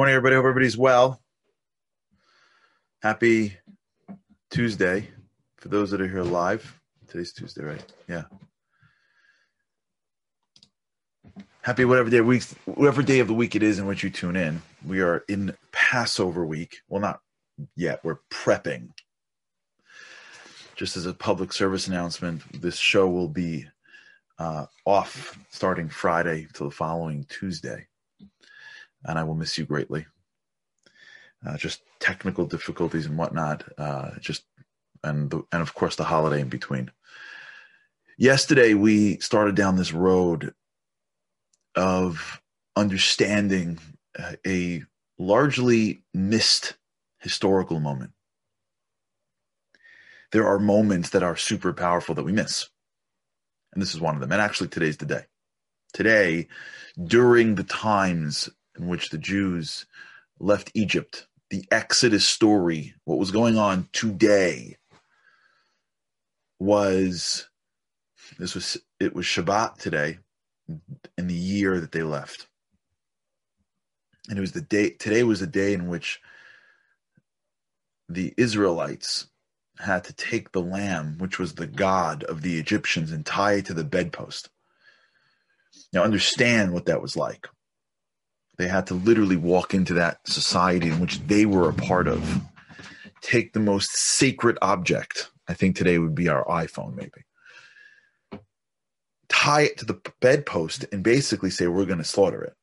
Morning, everybody. Hope everybody's well. Happy Tuesday for those that are here live. Today's Tuesday, right? Yeah. Happy whatever day week, whatever day of the week it is in which you tune in. We are in Passover week. Well, not yet. We're prepping. Just as a public service announcement, this show will be uh, off starting Friday till the following Tuesday and I will miss you greatly. Uh, just technical difficulties and whatnot. Uh, just and the, and of course the holiday in between. Yesterday we started down this road of understanding a largely missed historical moment. There are moments that are super powerful that we miss. And this is one of them. And actually, today's the day. Today, during the times in which the Jews left Egypt, the Exodus story, what was going on today was this was it was Shabbat today in the year that they left. And it was the day today was the day in which the Israelites had to take the lamb, which was the god of the Egyptians, and tie it to the bedpost. Now understand what that was like. They had to literally walk into that society in which they were a part of, take the most sacred object. I think today would be our iPhone, maybe. Tie it to the bedpost and basically say, We're going to slaughter it.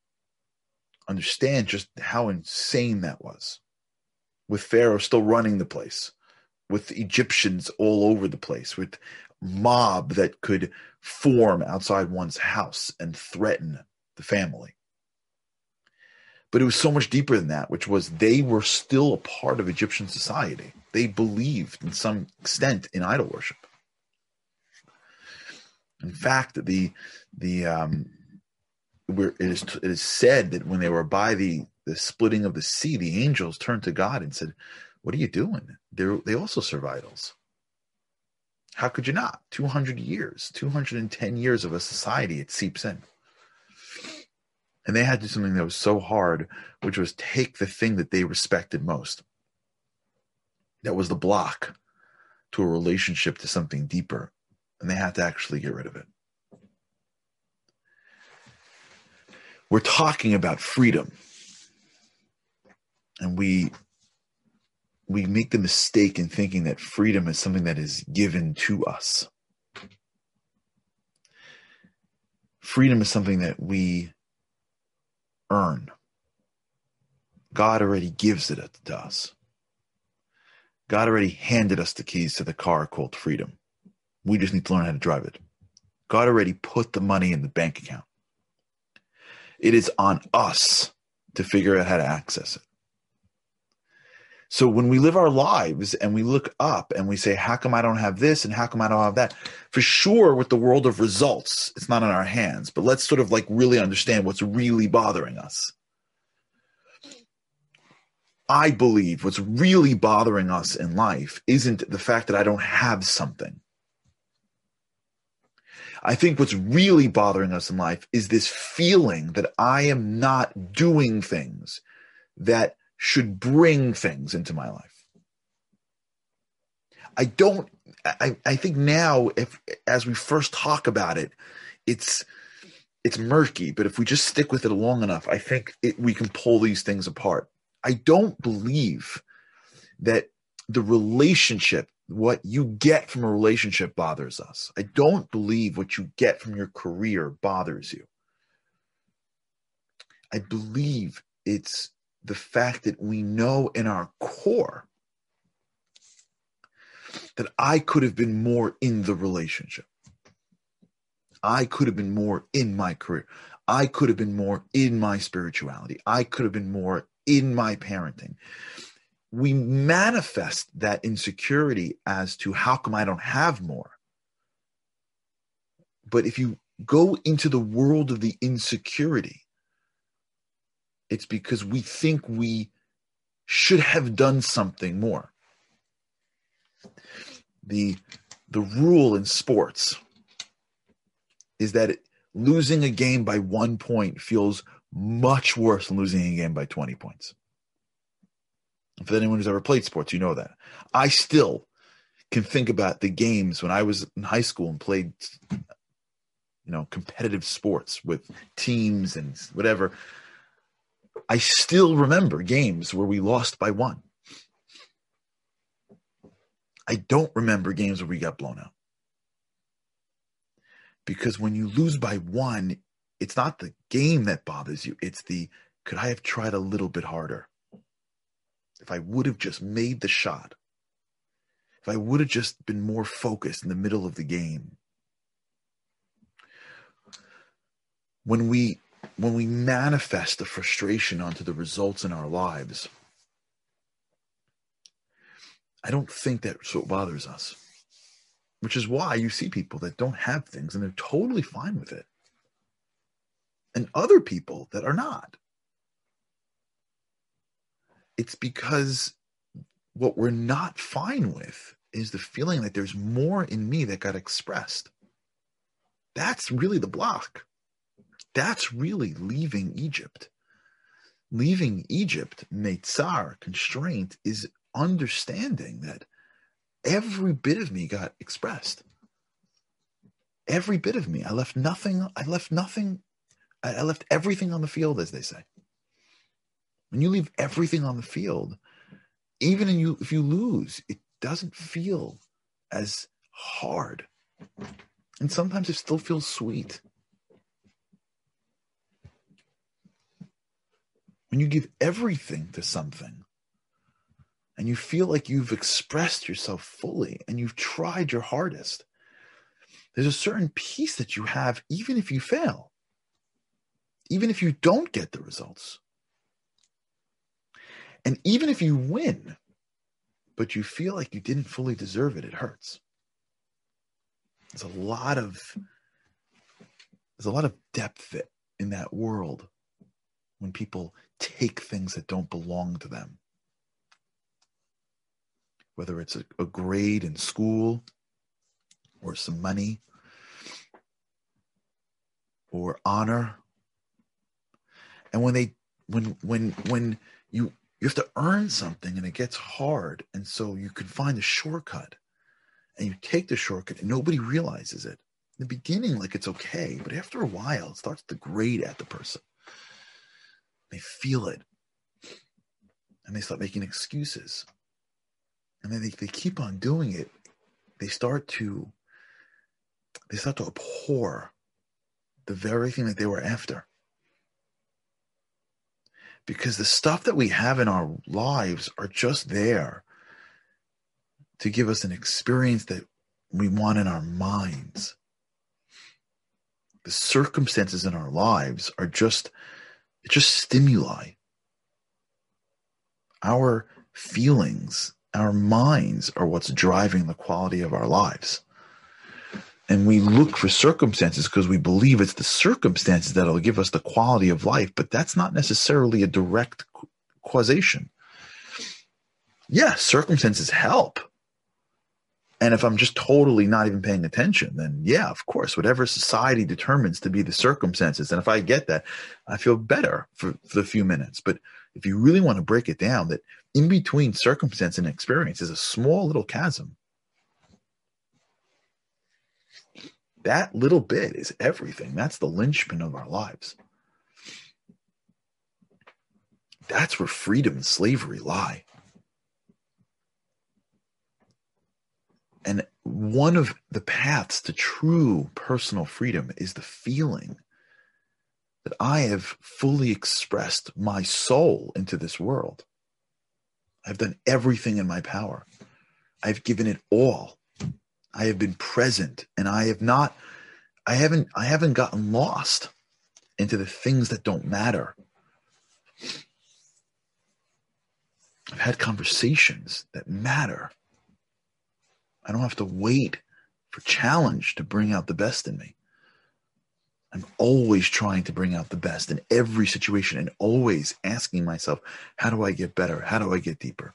Understand just how insane that was. With Pharaoh still running the place, with Egyptians all over the place, with mob that could form outside one's house and threaten the family but it was so much deeper than that, which was they were still a part of Egyptian society. They believed in some extent in idol worship. In fact, the the um, where it is it is said that when they were by the the splitting of the sea, the angels turned to God and said, "What are you doing? They they also serve idols. How could you not? Two hundred years, two hundred and ten years of a society, it seeps in." And they had to do something that was so hard, which was take the thing that they respected most. That was the block to a relationship to something deeper. And they had to actually get rid of it. We're talking about freedom. And we we make the mistake in thinking that freedom is something that is given to us. Freedom is something that we earn. God already gives it to us. God already handed us the keys to the car called freedom. We just need to learn how to drive it. God already put the money in the bank account. It is on us to figure out how to access it. So when we live our lives and we look up and we say, how come I don't have this and how come I don't have that? For sure, with the world of results, it's not in our hands, but let's sort of like really understand what's really bothering us. I believe what's really bothering us in life isn't the fact that I don't have something. I think what's really bothering us in life is this feeling that I am not doing things that should bring things into my life. I don't I, I think now if as we first talk about it, it's it's murky, but if we just stick with it long enough, I think it, we can pull these things apart. I don't believe that the relationship, what you get from a relationship bothers us. I don't believe what you get from your career bothers you. I believe it's the fact that we know in our core that I could have been more in the relationship. I could have been more in my career. I could have been more in my spirituality. I could have been more in my parenting. We manifest that insecurity as to how come I don't have more. But if you go into the world of the insecurity, it's because we think we should have done something more. The the rule in sports is that it, losing a game by one point feels much worse than losing a game by 20 points. For anyone who's ever played sports, you know that. I still can think about the games when I was in high school and played, you know, competitive sports with teams and whatever. I still remember games where we lost by one. I don't remember games where we got blown out. Because when you lose by one, it's not the game that bothers you, it's the could I have tried a little bit harder? If I would have just made the shot, if I would have just been more focused in the middle of the game. When we when we manifest the frustration onto the results in our lives, I don't think that's what bothers us. Which is why you see people that don't have things and they're totally fine with it. And other people that are not. It's because what we're not fine with is the feeling that there's more in me that got expressed. That's really the block. That's really leaving Egypt. Leaving Egypt, Meitzar, constraint, is understanding that every bit of me got expressed. Every bit of me. I left nothing, I left nothing, I left everything on the field, as they say. When you leave everything on the field, even you, if you lose, it doesn't feel as hard. And sometimes it still feels sweet. When you give everything to something and you feel like you've expressed yourself fully and you've tried your hardest, there's a certain peace that you have, even if you fail, even if you don't get the results. And even if you win, but you feel like you didn't fully deserve it, it hurts. There's a lot of there's a lot of depth in that world when people take things that don't belong to them. Whether it's a, a grade in school or some money or honor. And when they when when when you you have to earn something and it gets hard. And so you can find a shortcut and you take the shortcut and nobody realizes it. In the beginning, like it's okay, but after a while, it starts to grate at the person. They feel it and they start making excuses. And then they, they keep on doing it. They start to they start to abhor the very thing that they were after because the stuff that we have in our lives are just there to give us an experience that we want in our minds. The circumstances in our lives are just it's just stimuli. Our feelings, our minds are what's driving the quality of our lives and we look for circumstances because we believe it's the circumstances that'll give us the quality of life, but that's not necessarily a direct causation. Yeah, circumstances help. And if I'm just totally not even paying attention, then yeah, of course, whatever society determines to be the circumstances. And if I get that, I feel better for, for the few minutes. But if you really want to break it down, that in between circumstance and experience is a small little chasm That little bit is everything. That's the linchpin of our lives. That's where freedom and slavery lie. And one of the paths to true personal freedom is the feeling that I have fully expressed my soul into this world. I've done everything in my power. I've given it all. I have been present and I have not I haven't I haven't gotten lost into the things that don't matter. I've had conversations that matter. I don't have to wait for challenge to bring out the best in me. I'm always trying to bring out the best in every situation and always asking myself, how do I get better? How do I get deeper?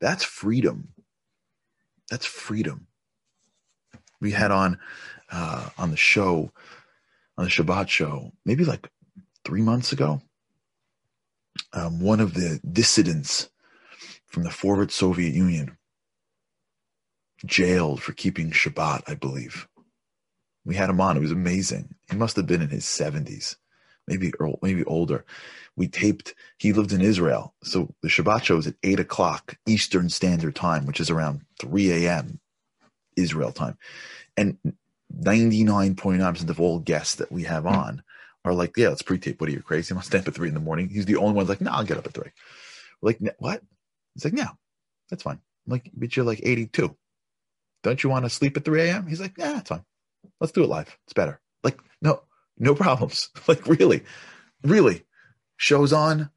That's freedom. That's freedom we had on uh, on the show, on the Shabbat show, maybe like three months ago. Um, one of the dissidents from the forward Soviet Union jailed for keeping Shabbat, I believe. We had him on. It was amazing. He must have been in his 70s, maybe maybe older. We taped. He lived in Israel, so the Shabbat show is at eight o'clock Eastern Standard Time, which is around three a.m. Israel time, and ninety nine point nine percent of all guests that we have hmm. on are like, "Yeah, let's pre-tape." What are you crazy? I'm gonna stand up at three in the morning. He's the only one like, "No, I'll get up at 3 We're like, what? He's like, "No, that's fine." I'm like, "But you're like eighty two. Don't you want to sleep at 3 a.m.? He's like, yeah, it's fine. Let's do it live. It's better. Like, no, no problems. like, really, really. Show's on.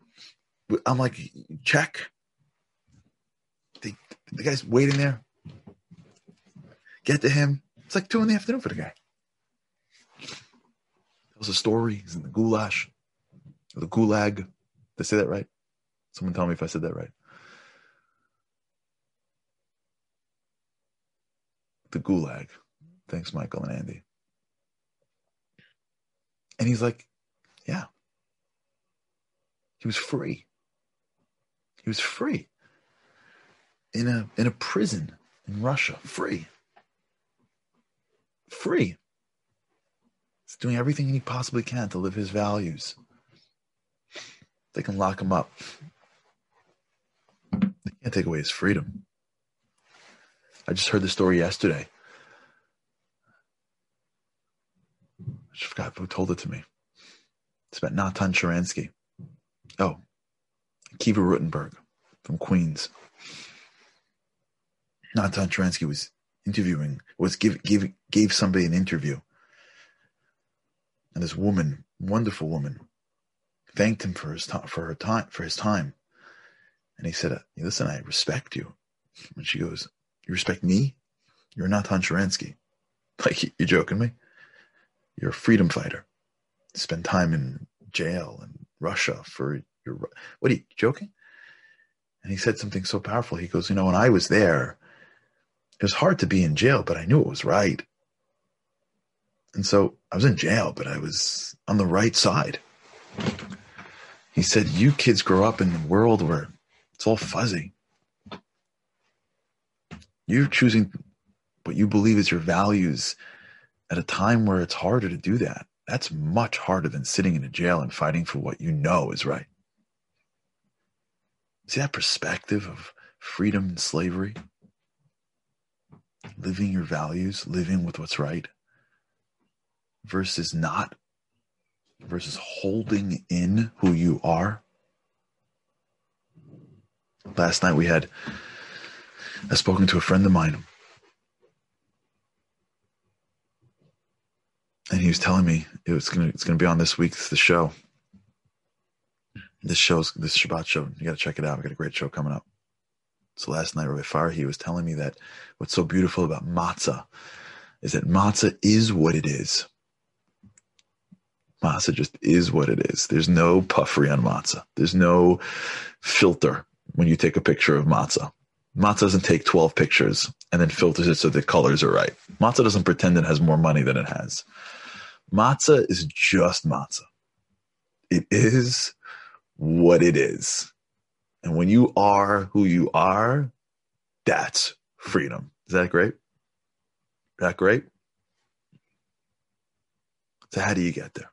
I'm like, check. The, the guy's waiting there. Get to him. It's like two in the afternoon for the guy. Tells a story. He's in the goulash, the gulag. Did I say that right? Someone tell me if I said that right. The gulag. Thanks, Michael and Andy. And he's like, yeah. He was free. He was free. In a in a prison in Russia. Free. Free. He's doing everything he possibly can to live his values. They can lock him up. They can't take away his freedom. I just heard the story yesterday. I just forgot who told it to me. It's about Natan Sharansky. Oh, Kiva Rutenberg from Queens. Natan Sharansky was interviewing, was give, give, gave somebody an interview. And this woman, wonderful woman, thanked him for his time, for her time, for his time. And he said, listen, I respect you. And she goes, you respect me? You're not Sharansky. Like, you're joking me? You're a freedom fighter. Spend time in jail in Russia for your. What are you joking? And he said something so powerful. He goes, You know, when I was there, it was hard to be in jail, but I knew it was right. And so I was in jail, but I was on the right side. He said, You kids grow up in a world where it's all fuzzy. You're choosing what you believe is your values at a time where it's harder to do that. That's much harder than sitting in a jail and fighting for what you know is right. See that perspective of freedom and slavery? Living your values, living with what's right, versus not, versus holding in who you are. Last night we had I've spoken to a friend of mine, and he was telling me it was gonna it's gonna be on this week's the show. This show's this Shabbat show. You got to check it out. We got a great show coming up. So last night, Rabbi Farhi was telling me that what's so beautiful about matzah is that matzah is what it is. Matzah just is what it is. There's no puffery on matzah. There's no filter when you take a picture of matzah. Matzah doesn't take 12 pictures and then filters it so the colors are right. Matzah doesn't pretend it has more money than it has. Matzah is just matzah. It is what it is. And when you are who you are, that's freedom. Is that great? Is that great? So, how do you get there?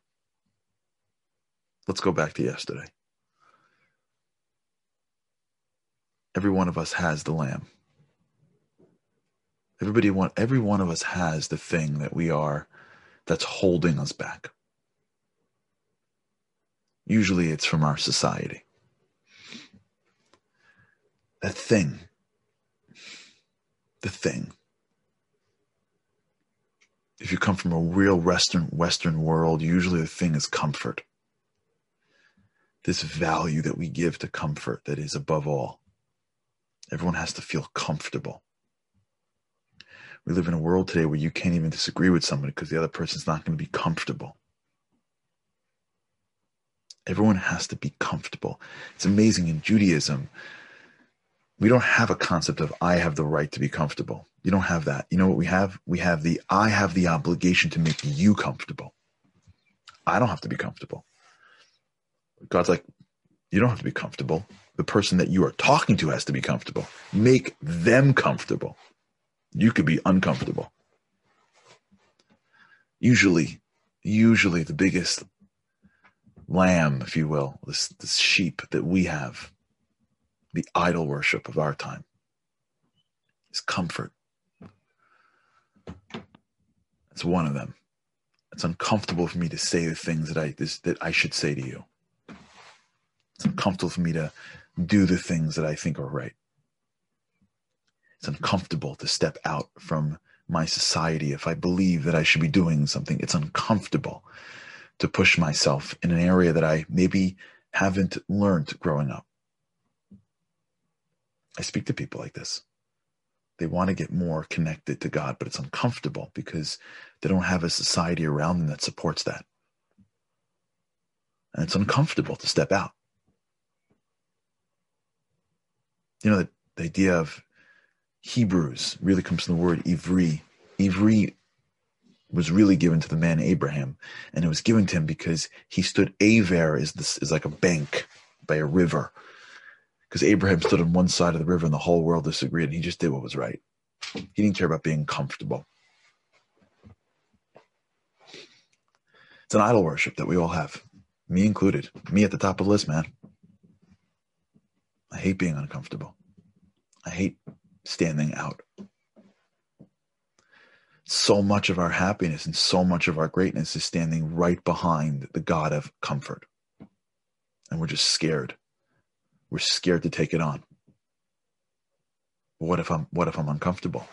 Let's go back to yesterday. Every one of us has the lamb. Everybody want every one of us has the thing that we are that's holding us back. Usually it's from our society. That thing. The thing. If you come from a real Western Western world, usually the thing is comfort. This value that we give to comfort that is above all. Everyone has to feel comfortable. We live in a world today where you can't even disagree with somebody because the other person's not going to be comfortable. Everyone has to be comfortable. It's amazing in Judaism, we don't have a concept of I have the right to be comfortable. You don't have that. You know what we have? We have the I have the obligation to make you comfortable. I don't have to be comfortable. God's like, you don't have to be comfortable. The person that you are talking to has to be comfortable. Make them comfortable. You could be uncomfortable. Usually, usually the biggest lamb, if you will, this, this sheep that we have, the idol worship of our time, is comfort. It's one of them. It's uncomfortable for me to say the things that I this, that I should say to you. It's uncomfortable for me to do the things that I think are right. It's uncomfortable to step out from my society if I believe that I should be doing something. It's uncomfortable to push myself in an area that I maybe haven't learned growing up. I speak to people like this. They want to get more connected to God, but it's uncomfortable because they don't have a society around them that supports that. And it's uncomfortable to step out. You know, the, the idea of Hebrews really comes from the word Ivri. Ivri was really given to the man Abraham, and it was given to him because he stood Aver is this is like a bank by a river, because Abraham stood on one side of the river and the whole world disagreed, and he just did what was right. He didn't care about being comfortable. It's an idol worship that we all have, me included, me at the top of the list, man. Hate being uncomfortable. I hate standing out so much of our happiness and so much of our greatness is standing right behind the God of comfort. And we're just scared. We're scared to take it on. What if I'm what if I'm uncomfortable?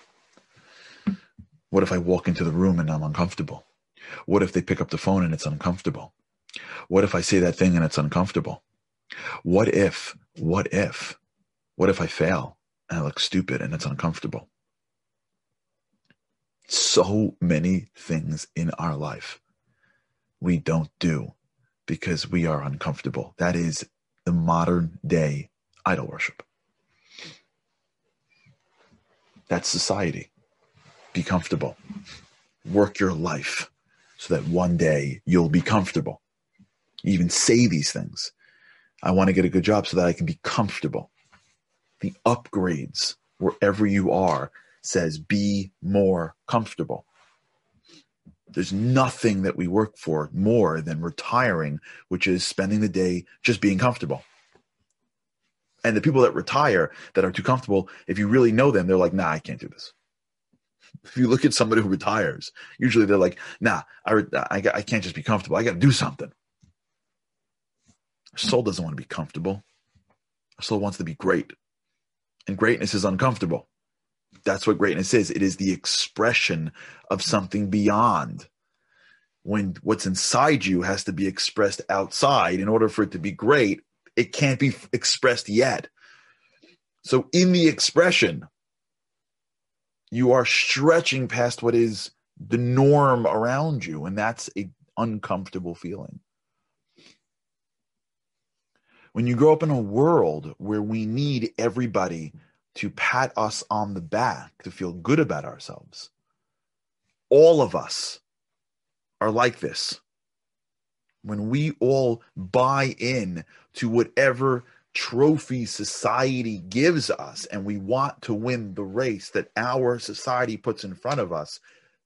What if I walk into the room and I'm uncomfortable? What if they pick up the phone and it's uncomfortable? What if I say that thing and it's uncomfortable? What if, what if, what if I fail and I look stupid and it's uncomfortable? so many things in our life we don't do because we are uncomfortable. That is the modern day idol worship. That's society. Be comfortable. Work your life so that one day you'll be comfortable. You even say these things. I want to get a good job so that I can be comfortable. The upgrades wherever you are says be more comfortable. There's nothing that we work for more than retiring, which is spending the day just being comfortable. And the people that retire that are too comfortable, if you really know them, they're like, nah, I can't do this. If you look at somebody who retires, usually they're like, nah, I, I, I can't just be comfortable. I got to do something. Our soul doesn't want to be comfortable. Our soul wants to be great. And greatness is uncomfortable that's what greatness is. It is the expression of something beyond. When what's inside you has to be expressed outside in order for it to be great, it can't be expressed yet. So, in the expression, you are stretching past what is the norm around you, and that's an uncomfortable feeling. When you grow up in a world where we need everybody to pat us on the back, to feel good about ourselves. All of us are like this. When we all buy in to whatever trophy society gives us and we want to win the race that our society puts in front of us,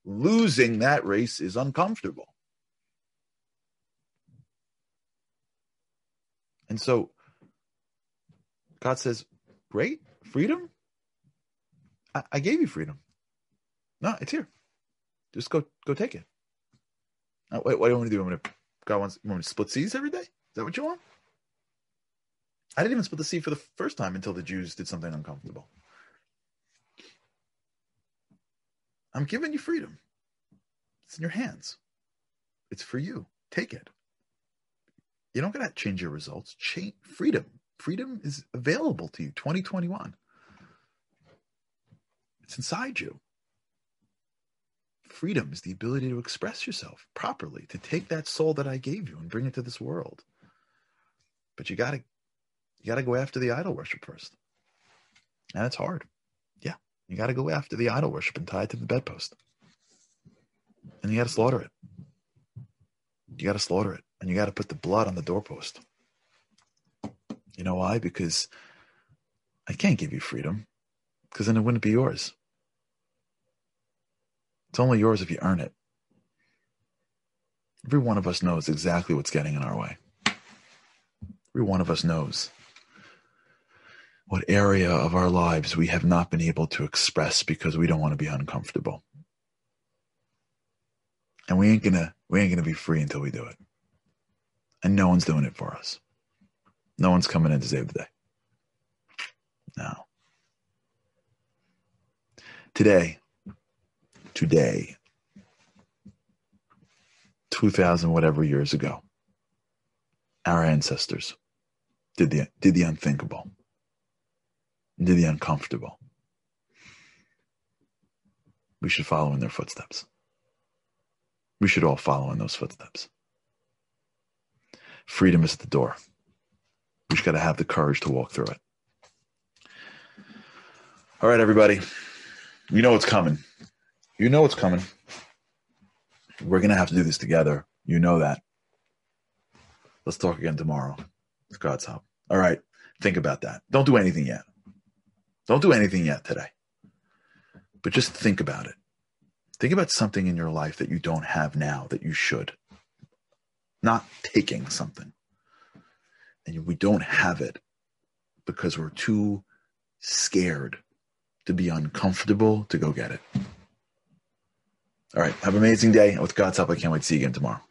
losing that race is uncomfortable. And so God says, Great, freedom? I, I gave you freedom. No, it's here. Just go go take it. Now, wait, what do you want to do? I'm gonna God wants you want me to split seas every day? Is that what you want? I didn't even split the sea for the first time until the Jews did something uncomfortable. I'm giving you freedom. It's in your hands. It's for you. Take it. You don't gotta change your results. Change freedom. Freedom is available to you 2021. It's inside you. Freedom is the ability to express yourself properly, to take that soul that I gave you and bring it to this world. But you gotta you gotta go after the idol worship first. And it's hard. Yeah. You gotta go after the idol worship and tie it to the bedpost. And you gotta slaughter it. You gotta slaughter it. And you gotta put the blood on the doorpost. You know why? Because I can't give you freedom because then it wouldn't be yours. It's only yours if you earn it. Every one of us knows exactly what's getting in our way. Every one of us knows what area of our lives we have not been able to express because we don't want to be uncomfortable. And we ain't gonna we ain't gonna be free until we do it. And no one's doing it for us. No one's coming in to save the day. No. Today, today, 2000 whatever years ago, our ancestors did the, did the unthinkable, did the uncomfortable. We should follow in their footsteps. We should all follow in those footsteps. Freedom is at the door. We just got to have the courage to walk through it. All right, everybody. You know what's coming. You know what's coming. We're going to have to do this together. You know that. Let's talk again tomorrow with God's help. All right. Think about that. Don't do anything yet. Don't do anything yet today. But just think about it. Think about something in your life that you don't have now that you should not taking something. And we don't have it because we're too scared to be uncomfortable to go get it. All right. Have an amazing day. And with God's help, I can't wait to see you again tomorrow.